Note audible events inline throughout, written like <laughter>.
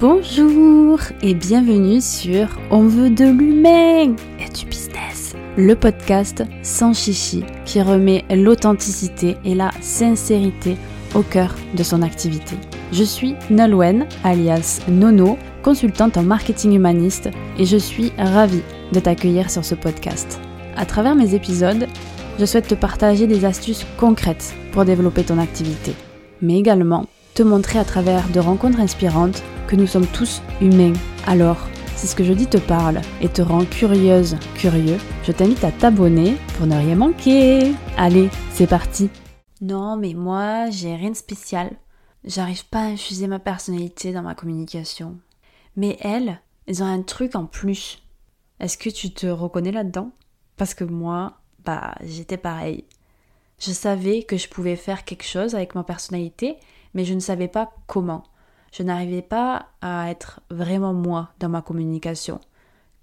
Bonjour et bienvenue sur On veut de l'humain et du business, le podcast sans chichi qui remet l'authenticité et la sincérité au cœur de son activité. Je suis Nolwenn, alias Nono, consultante en marketing humaniste et je suis ravie de t'accueillir sur ce podcast. À travers mes épisodes, je souhaite te partager des astuces concrètes pour développer ton activité, mais également te montrer à travers de rencontres inspirantes que nous sommes tous humains. Alors, si ce que je dis te parle et te rend curieuse, curieux, je t'invite à t'abonner pour ne rien manquer. Allez, c'est parti. Non, mais moi, j'ai rien de spécial. J'arrive pas à infuser ma personnalité dans ma communication. Mais elles, elles ont un truc en plus. Est-ce que tu te reconnais là-dedans? Parce que moi, bah, j'étais pareil. Je savais que je pouvais faire quelque chose avec ma personnalité, mais je ne savais pas comment. Je n'arrivais pas à être vraiment moi dans ma communication.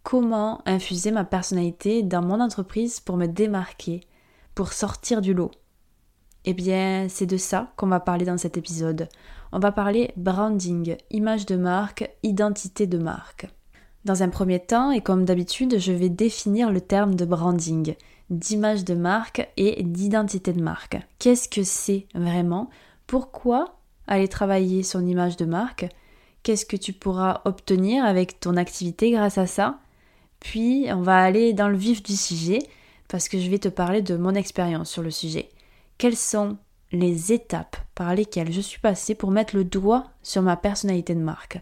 Comment infuser ma personnalité dans mon entreprise pour me démarquer, pour sortir du lot? Eh bien, c'est de ça qu'on va parler dans cet épisode. On va parler branding, image de marque, identité de marque. Dans un premier temps, et comme d'habitude, je vais définir le terme de branding, d'image de marque et d'identité de marque. Qu'est-ce que c'est vraiment? Pourquoi aller travailler son image de marque, qu'est-ce que tu pourras obtenir avec ton activité grâce à ça? Puis on va aller dans le vif du sujet parce que je vais te parler de mon expérience sur le sujet. Quelles sont les étapes par lesquelles je suis passée pour mettre le doigt sur ma personnalité de marque?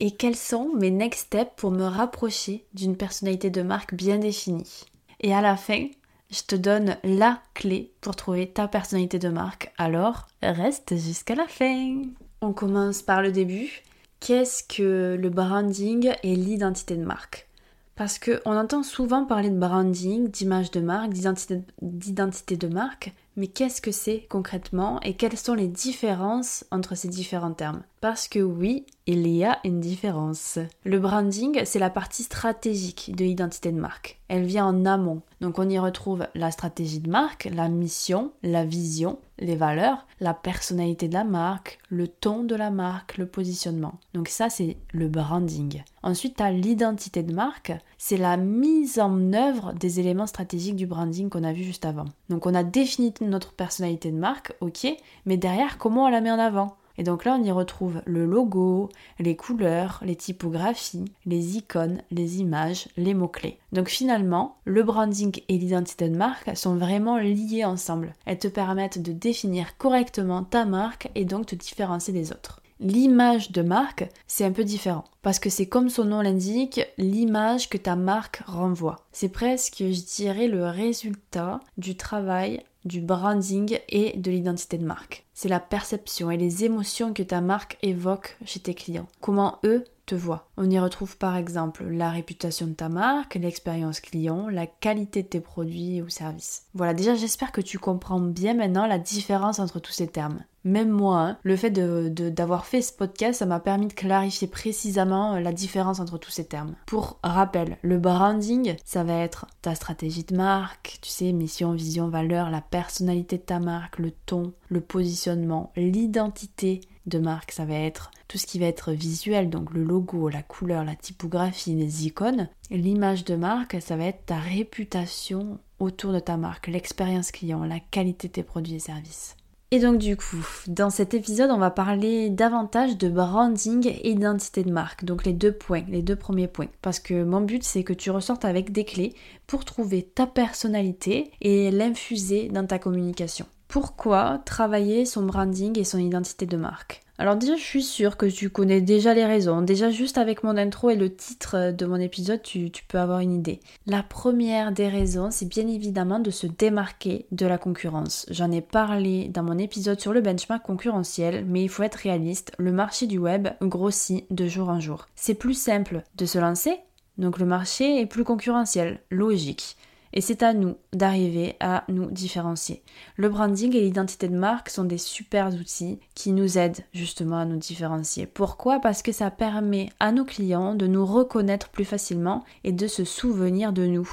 Et quels sont mes next steps pour me rapprocher d'une personnalité de marque bien définie? Et à la fin, je te donne la clé pour trouver ta personnalité de marque. Alors, reste jusqu'à la fin. On commence par le début. Qu'est-ce que le branding et l'identité de marque? Parce qu'on entend souvent parler de branding, d'image de marque, d'identité de marque, mais qu'est-ce que c'est concrètement et quelles sont les différences entre ces différents termes? Parce que oui, il y a une différence. Le branding, c'est la partie stratégique de l'identité de marque. Elle vient en amont. Donc on y retrouve la stratégie de marque, la mission, la vision, les valeurs, la personnalité de la marque, le ton de la marque, le positionnement. Donc ça, c'est le branding. Ensuite, tu l'identité de marque. C'est la mise en œuvre des éléments stratégiques du branding qu'on a vu juste avant. Donc on a défini notre personnalité de marque, ok, mais derrière, comment on la met en avant? Et donc là, on y retrouve le logo, les couleurs, les typographies, les icônes, les images, les mots-clés. Donc finalement, le branding et l'identité de marque sont vraiment liés ensemble. Elles te permettent de définir correctement ta marque et donc te différencier des autres. L'image de marque, c'est un peu différent parce que c'est comme son nom l'indique, l'image que ta marque renvoie. C'est presque, je dirais, le résultat du travail du branding et de l'identité de marque. C'est la perception et les émotions que ta marque évoque chez tes clients. Comment eux te voient. On y retrouve par exemple la réputation de ta marque, l'expérience client, la qualité de tes produits ou services. Voilà, déjà j'espère que tu comprends bien maintenant la différence entre tous ces termes. Même moi, hein, le fait d'avoir de, fait ce podcast, ça m'a permis de clarifier précisément la différence entre tous ces termes. Pour rappel, le branding, ça va être ta stratégie de marque, tu sais, mission, vision, valeur, la personnalité de ta marque, le ton, le positionnement, l'identité de marque, ça va être tout ce qui va être visuel, donc le logo, la couleur, la typographie, les icônes. L'image de marque, ça va être ta réputation autour de ta marque, l'expérience client, la qualité de tes produits et services. Et donc du coup, dans cet épisode, on va parler davantage de branding et identité de marque. Donc les deux points, les deux premiers points. Parce que mon but, c'est que tu ressortes avec des clés pour trouver ta personnalité et l'infuser dans ta communication. Pourquoi travailler son branding et son identité de marque alors déjà, je suis sûre que tu connais déjà les raisons. Déjà, juste avec mon intro et le titre de mon épisode, tu, peux avoir une idée. La première des raisons, c'est bien évidemment de se démarquer de la concurrence. J'en ai parlé dans mon épisode sur le benchmark concurrentiel, mais il faut être réaliste, le marché du web grossit de jour en jour. C'est plus simple de se lancer, donc le marché est plus concurrentiel, logique. Et c'est à nous d'arriver à nous différencier. Le branding et l'identité de marque sont des super outils qui nous aident justement à nous différencier. Pourquoi? Parce que ça permet à nos clients de nous reconnaître plus facilement et de se souvenir de nous.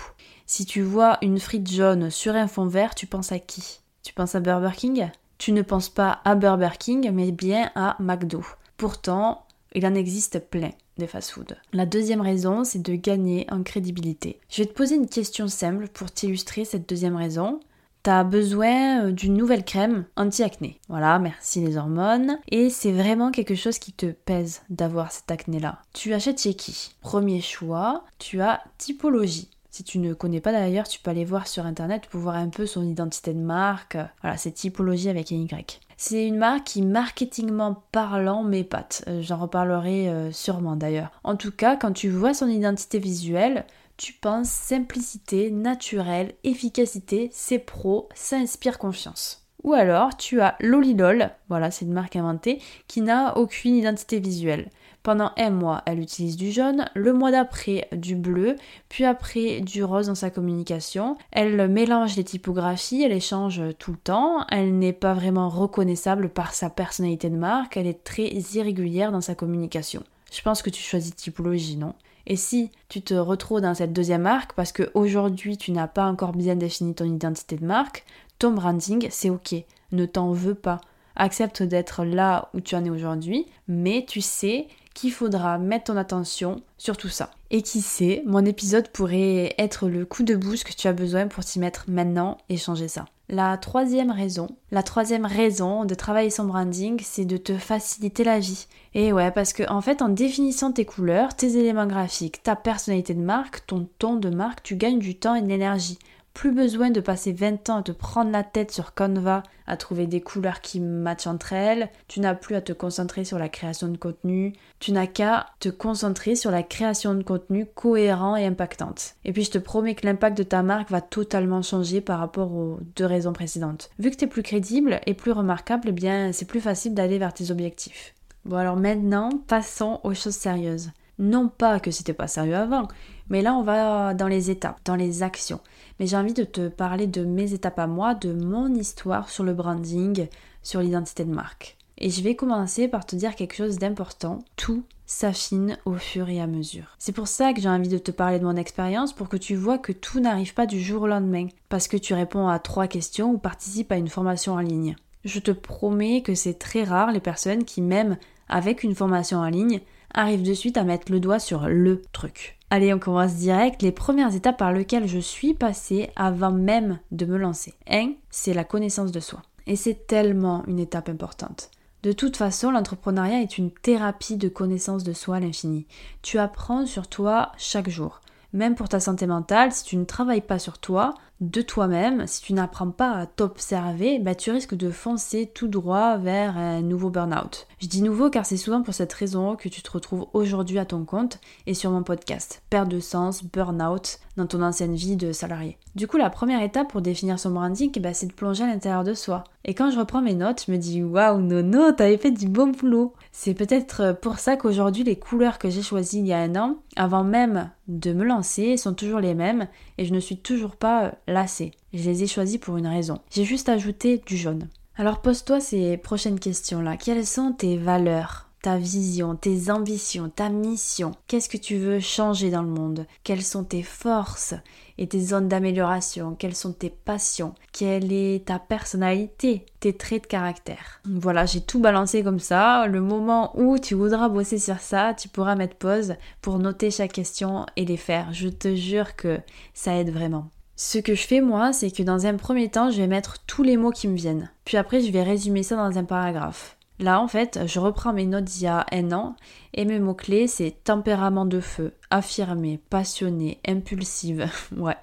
Si tu vois une frite jaune sur un fond vert, tu penses à qui? Tu penses à Burger King? Tu ne penses pas à Burger King, mais bien à McDo. Pourtant, Il en existe plein des fast-foods. La deuxième raison, c'est de gagner en crédibilité. Je vais te poser une question simple pour t'illustrer cette deuxième raison. T'as besoin euh, d'une nouvelle crème anti-acné. Voilà, merci les hormones. Et c'est vraiment quelque chose qui te pèse d'avoir cette acné-là. Tu achètes chez qui? Premier choix, tu as typologie. Si tu ne connais pas d'ailleurs, tu peux aller voir sur internet pour voir un peu son identité de marque. Voilà, c'est typologie avec Y. C'est une marque qui, marketingment parlant, m'épate. Euh, j'en reparlerai euh, sûrement d'ailleurs. En tout cas, quand tu vois son identité visuelle, tu penses simplicité, naturel, efficacité, c'est pro, ça inspire confiance. Ou alors tu as Lolilol, voilà c'est une marque inventée, qui n'a aucune identité visuelle. Pendant un mois, elle utilise du jaune, le mois d'après du bleu, puis après du rose dans sa communication. Elle mélange les typographies, elle échange tout le temps, elle n'est pas vraiment reconnaissable par sa personnalité de marque, elle est très irrégulière dans sa communication. Je pense que tu choisis typologie, non? Et si tu te retrouves dans cette deuxième marque parce qu'aujourd'hui tu n'as pas encore bien défini ton identité de marque, ton branding c'est ok, ne t'en veux pas. Accepte d'être là où tu en es aujourd'hui, mais tu sais qu'il faudra mettre ton attention sur tout ça. Et qui sait, mon épisode pourrait être le coup de boost que tu as besoin pour t'y mettre maintenant et changer ça. La troisième raison, la troisième raison de travailler son branding, c'est de te faciliter la vie. Et ouais, parce que en fait, en définissant tes couleurs, tes éléments graphiques, ta personnalité de marque, ton ton de marque, tu gagnes du temps et de l'énergie. Plus besoin de passer 20 ans à te prendre la tête sur Canva, à trouver des couleurs qui matchent entre elles. Tu n'as plus à te concentrer sur la création de contenu. Tu n'as qu'à te concentrer sur la création de contenu cohérent et impactante. Et puis je te promets que l'impact de ta marque va totalement changer par rapport aux deux raisons précédentes. Vu que tu es plus crédible et plus remarquable, eh bien c'est plus facile d'aller vers tes objectifs. Bon alors maintenant, passons aux choses sérieuses. Non pas que c'était pas sérieux avant, mais là on va dans les étapes, dans les actions. Mais j'ai envie de te parler de mes étapes à moi, de mon histoire sur le branding, sur l'identité de marque. Et je vais commencer par te dire quelque chose d'important. Tout s'affine au fur et à mesure. C'est pour ça que j'ai envie de te parler de mon expérience pour que tu vois que tout n'arrive pas du jour au lendemain parce que tu réponds à trois questions ou participes à une formation en ligne. Je te promets que c'est très rare les personnes qui, même avec une formation en ligne, arrive de suite à mettre le doigt sur le truc. Allez, on commence direct. Les premières étapes par lesquelles je suis passée avant même de me lancer. 1. C'est la connaissance de soi. Et c'est tellement une étape importante. De toute façon, l'entrepreneuriat est une thérapie de connaissance de soi à l'infini. Tu apprends sur toi chaque jour. Même pour ta santé mentale, si tu ne travailles pas sur toi, de toi-même, si tu n'apprends pas à t'observer, bah, tu risques de foncer tout droit vers un nouveau burn-out. Je dis nouveau car c'est souvent pour cette raison que tu te retrouves aujourd'hui à ton compte et sur mon podcast. Perte de sens, burn-out dans ton ancienne vie de salarié. Du coup, la première étape pour définir son branding, bah, c'est de plonger à l'intérieur de soi. Et quand je reprends mes notes, je me dis waouh, Nono, t'avais fait du bon boulot. C'est peut-être pour ça qu'aujourd'hui, les couleurs que j'ai choisies il y a un an, avant même de me lancer, sont toujours les mêmes et je ne suis toujours pas lassée. Je les ai choisis pour une raison. J'ai juste ajouté du jaune. Alors pose-toi ces prochaines questions-là. Quelles sont tes valeurs? Ta vision, tes ambitions, ta mission. Qu'est-ce que tu veux changer dans le monde? Quelles sont tes forces et tes zones d'amélioration? Quelles sont tes passions? Quelle est ta personnalité? Tes traits de caractère? Voilà, j'ai tout balancé comme ça. Le moment où tu voudras bosser sur ça, tu pourras mettre pause pour noter chaque question et les faire. Je te jure que ça aide vraiment. Ce que je fais moi, c'est que dans un premier temps, je vais mettre tous les mots qui me viennent. Puis après, je vais résumer ça dans un paragraphe. Là, en fait, je reprends mes notes d'il y a un an et mes mots-clés, c'est tempérament de feu, affirmé, passionné, impulsive, <laughs> ouais,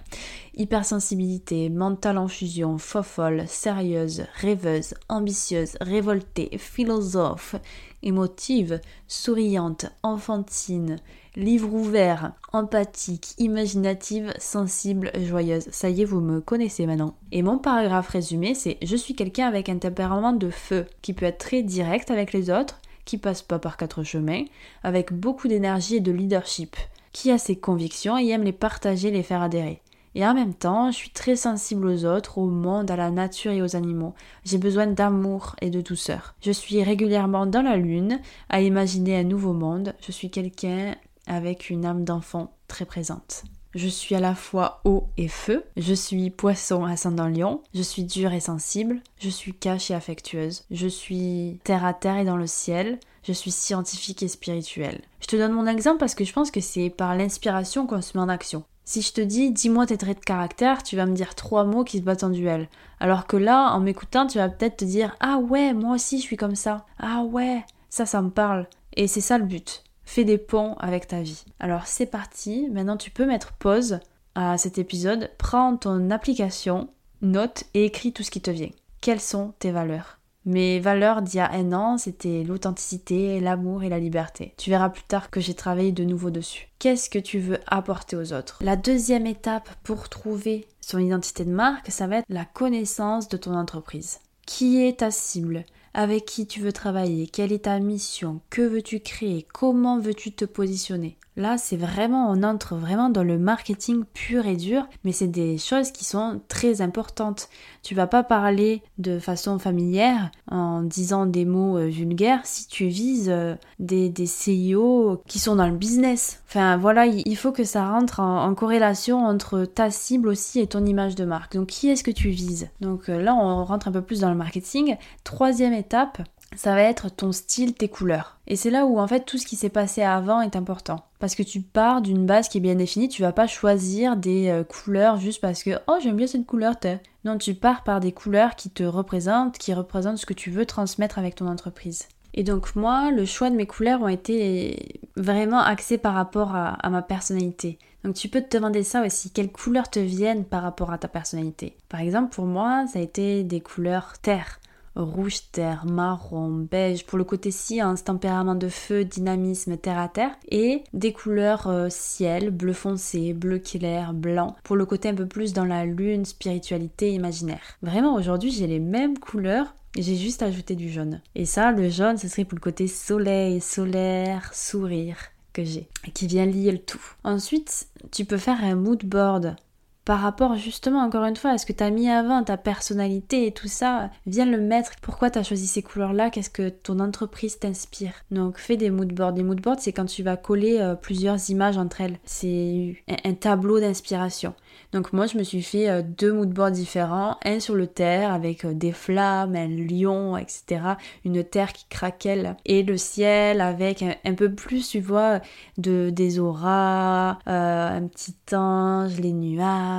hypersensibilité, mentale en fusion, fofolle, sérieuse, rêveuse, ambitieuse, révoltée, philosophe, émotive, souriante, enfantine, livre ouvert, empathique, imaginative, sensible, joyeuse. Ça y est, vous me connaissez maintenant. Et mon paragraphe résumé, c'est je suis quelqu'un avec un tempérament de feu qui peut être très direct avec les autres, qui passe pas par quatre chemins, avec beaucoup d'énergie et de leadership, qui a ses convictions et aime les partager, les faire adhérer. Et en même temps, je suis très sensible aux autres, au monde, à la nature et aux animaux. J'ai besoin d'amour et de douceur. Je suis régulièrement dans la lune, à imaginer un nouveau monde. Je suis quelqu'un avec une âme d'enfant très présente. Je suis à la fois eau et feu. Je suis poisson ascendant lion. Je suis dure et sensible. Je suis cache et affectueuse. Je suis terre à terre et dans le ciel. Je suis scientifique et spirituelle. Je te donne mon exemple parce que je pense que c'est par l'inspiration qu'on se met en action. Si je te dis dis-moi tes traits de caractère, tu vas me dire trois mots qui se battent en duel. Alors que là, en m'écoutant, tu vas peut-être te dire ah ouais, moi aussi je suis comme ça. Ah ouais, ça ça me parle. Et c'est ça le but. Fais des ponts avec ta vie. Alors c'est parti, maintenant tu peux mettre pause à cet épisode, prends ton application, note et écris tout ce qui te vient. Quelles sont tes valeurs? Mes valeurs d'il y a un an, c'était l'authenticité, l'amour et la liberté. Tu verras plus tard que j'ai travaillé de nouveau dessus. Qu'est-ce que tu veux apporter aux autres? La deuxième étape pour trouver son identité de marque, ça va être la connaissance de ton entreprise. Qui est ta cible? Avec qui tu veux travailler, quelle est ta mission, que veux-tu créer, comment veux-tu te positionner. Là, c'est vraiment, on entre vraiment dans le marketing pur et dur, mais c'est des choses qui sont très importantes. Tu vas pas parler de façon familière en disant des mots euh, vulgaires si tu vises euh, des, des CIO qui sont dans le business. Enfin voilà, il faut que ça rentre en, corrélation entre ta cible aussi et ton image de marque. Donc qui est-ce que tu vises? Donc euh, là, on rentre un peu plus dans le marketing. Troisième étape, ça va être ton style, tes couleurs. Et c'est là où en fait tout ce qui s'est passé avant est important. Parce que tu pars d'une base qui est bien définie, tu vas pas choisir des euh, couleurs juste parce que oh j'aime bien cette couleur, t'es. Non, tu pars par des couleurs qui te représentent, qui représentent ce que tu veux transmettre avec ton entreprise. Et donc moi, le choix de mes couleurs ont été vraiment axés par rapport à, à ma personnalité. Donc tu peux te demander ça aussi, quelles couleurs te viennent par rapport à ta personnalité? Par exemple, pour moi, ça a été des couleurs terre rouge terre, marron, beige, pour le côté ci, un tempérament de feu, dynamisme, terre à terre, et des couleurs euh, ciel, bleu foncé, bleu clair, blanc, pour le côté un peu plus dans la lune, spiritualité, imaginaire. Vraiment, aujourd'hui, j'ai les mêmes couleurs, j'ai juste ajouté du jaune. Et ça, le jaune, ce serait pour le côté soleil, solaire, sourire que j'ai, qui vient lier le tout. Ensuite, tu peux faire un mood board par rapport justement encore une fois à ce que tu as mis avant, ta personnalité et tout ça, viens le mettre. Pourquoi tu as choisi ces couleurs-là? Qu'est-ce que ton entreprise t'inspire? Donc fais des moodboards. Des moodboards, c'est quand tu vas coller euh, plusieurs images entre elles. C'est un, tableau d'inspiration. Donc moi, je me suis fait euh, deux moodboards différents. Un sur le terre avec euh, des flammes, un lion, etc. Une terre qui craquelle. Et le ciel avec un, peu plus, tu vois, de, des auras, un petit ange, les nuages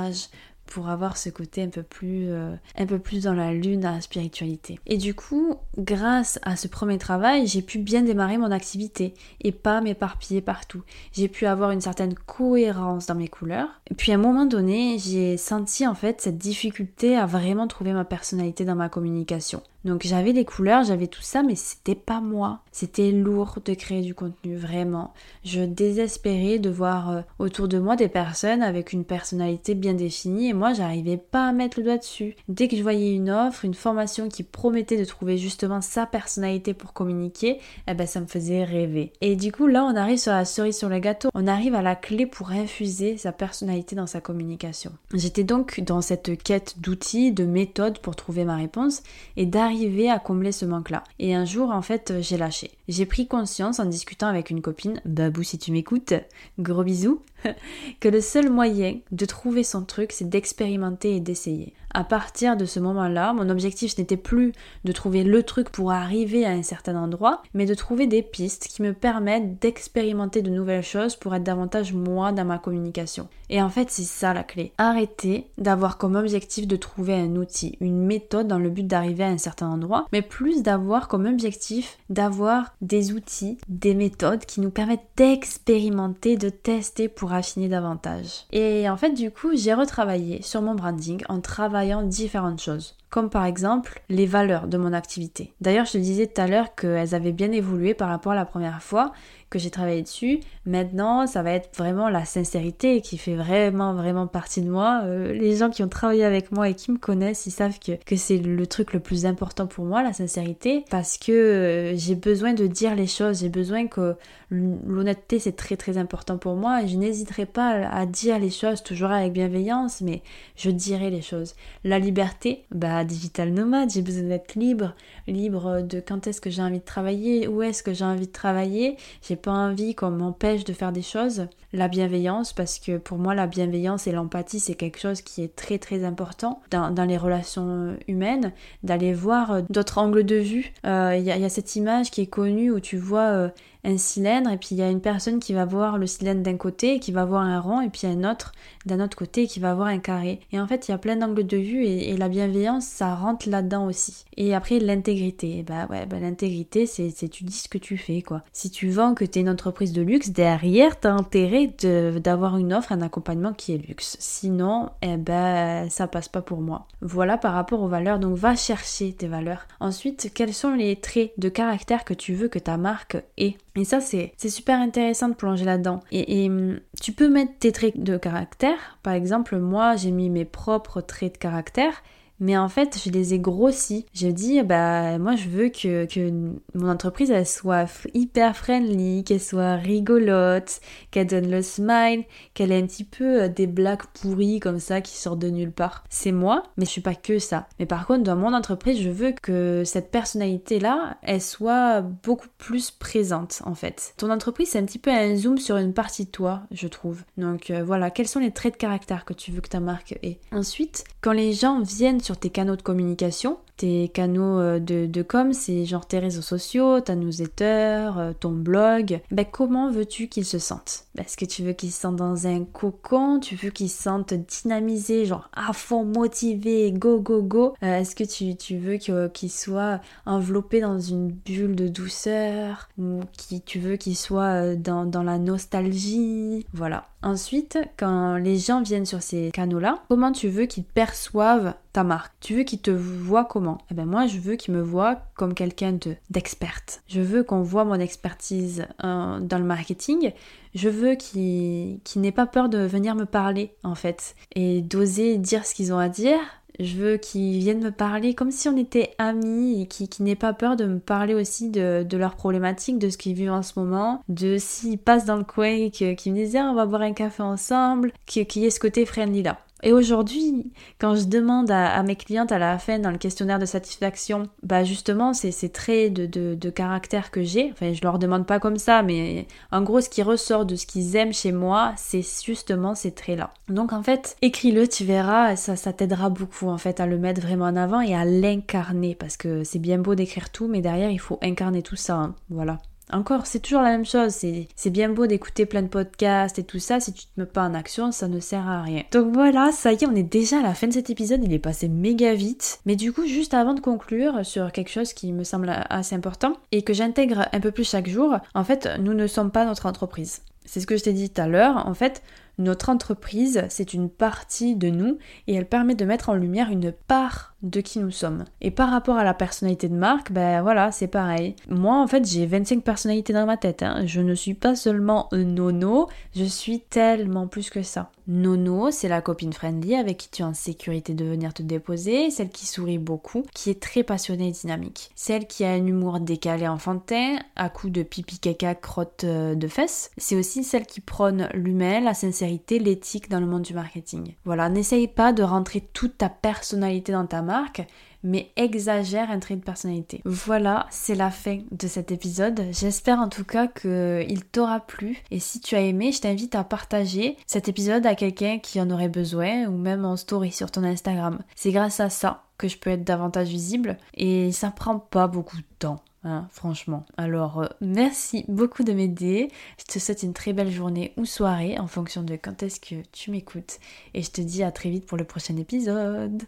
pour avoir ce côté un peu plus euh, un peu plus dans la lune dans la spiritualité. Et du coup, grâce à ce premier travail, j'ai pu bien démarrer mon activité et pas m'éparpiller partout. J'ai pu avoir une certaine cohérence dans mes couleurs. Et puis à un moment donné, j'ai senti en fait cette difficulté à vraiment trouver ma personnalité dans ma communication. Donc j'avais des couleurs, j'avais tout ça, mais c'était pas moi. C'était lourd de créer du contenu, vraiment. Je désespérais de voir euh, autour de moi des personnes avec une personnalité bien définie et moi j'arrivais pas à mettre le doigt dessus. Dès que je voyais une offre, une formation qui promettait de trouver justement sa personnalité pour communiquer, eh ben ça me faisait rêver. Et du coup là on arrive sur la cerise sur le gâteau, on arrive à la clé pour infuser sa personnalité dans sa communication. J'étais donc dans cette quête d'outils, de méthodes pour trouver ma réponse et d'arriver à combler ce manque-là. Et un jour, en fait, j'ai lâché. J'ai pris conscience en discutant avec une copine, Babou si tu m'écoutes, gros bisous, <laughs> que le seul moyen de trouver son truc, c'est d'expérimenter et d'essayer. À partir de ce moment-là, mon objectif n'était plus de trouver le truc pour arriver à un certain endroit, mais de trouver des pistes qui me permettent d'expérimenter de nouvelles choses pour être davantage moi dans ma communication. Et en fait, c'est ça la clé. Arrêter d'avoir comme objectif de trouver un outil, une méthode dans le but d'arriver à un certain endroit, mais plus d'avoir comme objectif d'avoir des outils, des méthodes qui nous permettent d'expérimenter, de tester pour affiner davantage. Et en fait, du coup, j'ai retravaillé sur mon branding en travaillant différentes choses comme par exemple les valeurs de mon activité. D'ailleurs, je te disais tout à l'heure qu'elles avaient bien évolué par rapport à la première fois que j'ai travaillé dessus. Maintenant, ça va être vraiment la sincérité qui fait vraiment, vraiment partie de moi. Euh, les gens qui ont travaillé avec moi et qui me connaissent, ils savent que, que c'est le truc le plus important pour moi, la sincérité, parce que euh, j'ai besoin de dire les choses, j'ai besoin que l'honnêteté, c'est très, très important pour moi et je n'hésite j'hésiterai pas à dire les choses toujours avec bienveillance, mais je dirai les choses. La liberté, bah digital nomade, j'ai besoin d'être libre, libre de quand est-ce que j'ai envie de travailler, où est-ce que j'ai envie de travailler. J'ai pas envie qu'on m'empêche de faire des choses. La bienveillance, parce que pour moi la bienveillance et l'empathie c'est quelque chose qui est très très important dans, dans les relations humaines, d'aller voir d'autres angles de vue. Euh, il y, a cette image qui est connue où tu vois euh, un cylindre et puis il y a une personne qui va voir le cylindre d'un côté qui va voir un rond et puis un autre d'un autre côté qui va voir un carré. Et en fait, il y a plein d'angles de vue et, la bienveillance, ça rentre là-dedans aussi. Et après, l'intégrité. Bah ouais, bah, l'intégrité, c'est tu dis ce que tu fais, quoi. Si tu vends que tu es une entreprise de luxe, derrière, tu as d'avoir une offre, un accompagnement qui est luxe. Sinon, eh ben, ça passe pas pour moi. Voilà par rapport aux valeurs. Donc, va chercher tes valeurs. Ensuite, quels sont les traits de caractère que tu veux que ta marque ait? Et ça, c'est super intéressant de plonger là-dedans. Et, hum, tu peux mettre tes traits de caractère. Par exemple, moi, j'ai mis mes propres traits de caractère mais en fait, je les ai grossis. Je dis, bah, moi, je veux que, mon entreprise, elle soit hyper friendly, qu'elle soit rigolote, qu'elle donne le smile, qu'elle ait un petit peu euh, des blagues pourries comme ça qui sortent de nulle part. C'est moi, mais je suis pas que ça. Mais par contre, dans mon entreprise, je veux que cette personnalité-là, elle soit beaucoup plus présente, en fait. Ton entreprise, c'est un petit peu un zoom sur une partie de toi, je trouve. Donc euh, voilà, quels sont les traits de caractère que tu veux que ta marque ait? Ensuite, quand les gens viennent sur tes canaux de communication, tes canaux euh, de, com, c'est genre tes réseaux sociaux, ta newsletter, euh, ton blog. Ben, comment veux-tu qu'ils se sentent? Ben, Est-ce que tu veux qu'ils se sentent dans un cocon? Tu veux qu'ils se sentent dynamisés, genre à fond motivés, go go go? Euh, Est-ce que tu, tu veux qu'ils soient enveloppés dans une bulle de douceur? Ou qui, tu veux qu'ils soient dans, dans la nostalgie? Voilà. Ensuite, quand les gens viennent sur ces canaux-là, comment tu veux qu'ils perçoivent ta marque? Tu veux qu'ils te voient comment? Eh ben moi, je veux qu'ils me voient comme quelqu'un d'experte. je veux qu'on voit mon expertise euh, dans le marketing. Je veux qu'ils n'aient pas peur de venir me parler, en fait, et d'oser dire ce qu'ils ont à dire je veux qu'ils viennent me parler comme si on était amis et qu'ils n'aient pas peur de me parler aussi de, de leurs problématiques, de ce qu'ils vivent en ce moment, de s'ils passent dans le coin et qu'ils me disent ah, on va boire un café ensemble, qu'il y ait ce côté friendly là. Et aujourd'hui, quand je demande à, mes clientes à la fin dans le questionnaire de satisfaction, bah justement, c'est ces traits de, de, caractère que j'ai, enfin je leur demande pas comme ça, mais en gros ce qui ressort de ce qu'ils aiment chez moi, c'est justement ces traits-là. Donc en fait, écris-le, tu verras, ça, ça t'aidera beaucoup en fait à le mettre vraiment en avant et à l'incarner, parce que c'est bien beau d'écrire tout, mais derrière il faut incarner tout ça, hein. voilà. Encore, c'est toujours la même chose. C'est bien beau d'écouter plein de podcasts et tout ça. Si tu te mets pas en action, ça ne sert à rien. Donc voilà, ça y est, on est déjà à la fin de cet épisode. Il est passé méga vite. Mais du coup, juste avant de conclure sur quelque chose qui me semble assez important et que j'intègre un peu plus chaque jour, en fait, nous ne sommes pas notre entreprise. C'est ce que je t'ai dit tout à l'heure. En fait, notre entreprise, c'est une partie de nous et elle permet de mettre en lumière une part de qui nous sommes. Et par rapport à la personnalité de marque, ben voilà, c'est pareil. Moi, en fait, j'ai 25 personnalités dans ma tête. Hein. Je ne suis pas seulement Nono, je suis tellement plus que ça. Nono, c'est la copine friendly avec qui tu es en sécurité de venir te déposer, celle qui sourit beaucoup, qui est très passionnée et dynamique. Celle qui a un humour décalé enfantin, à coups de pipi caca crotte euh, de fesses. C'est aussi celle qui prône l'humain, la sincérité, l'éthique dans le monde du marketing. Voilà, n'essaye pas de rentrer toute ta personnalité dans ta marque mais exagère un trait de personnalité. Voilà, c'est la fin de cet épisode. J'espère en tout cas qu'il t'aura plu. Et si tu as aimé, je t'invite à partager cet épisode à quelqu'un qui en aurait besoin ou même en story sur ton Instagram. C'est grâce à ça que je peux être davantage visible et ça prend pas beaucoup de temps. Hein, franchement. Alors, euh, merci beaucoup de m'aider. Je te souhaite une très belle journée ou soirée en fonction de quand est-ce que tu m'écoutes. Et je te dis à très vite pour le prochain épisode.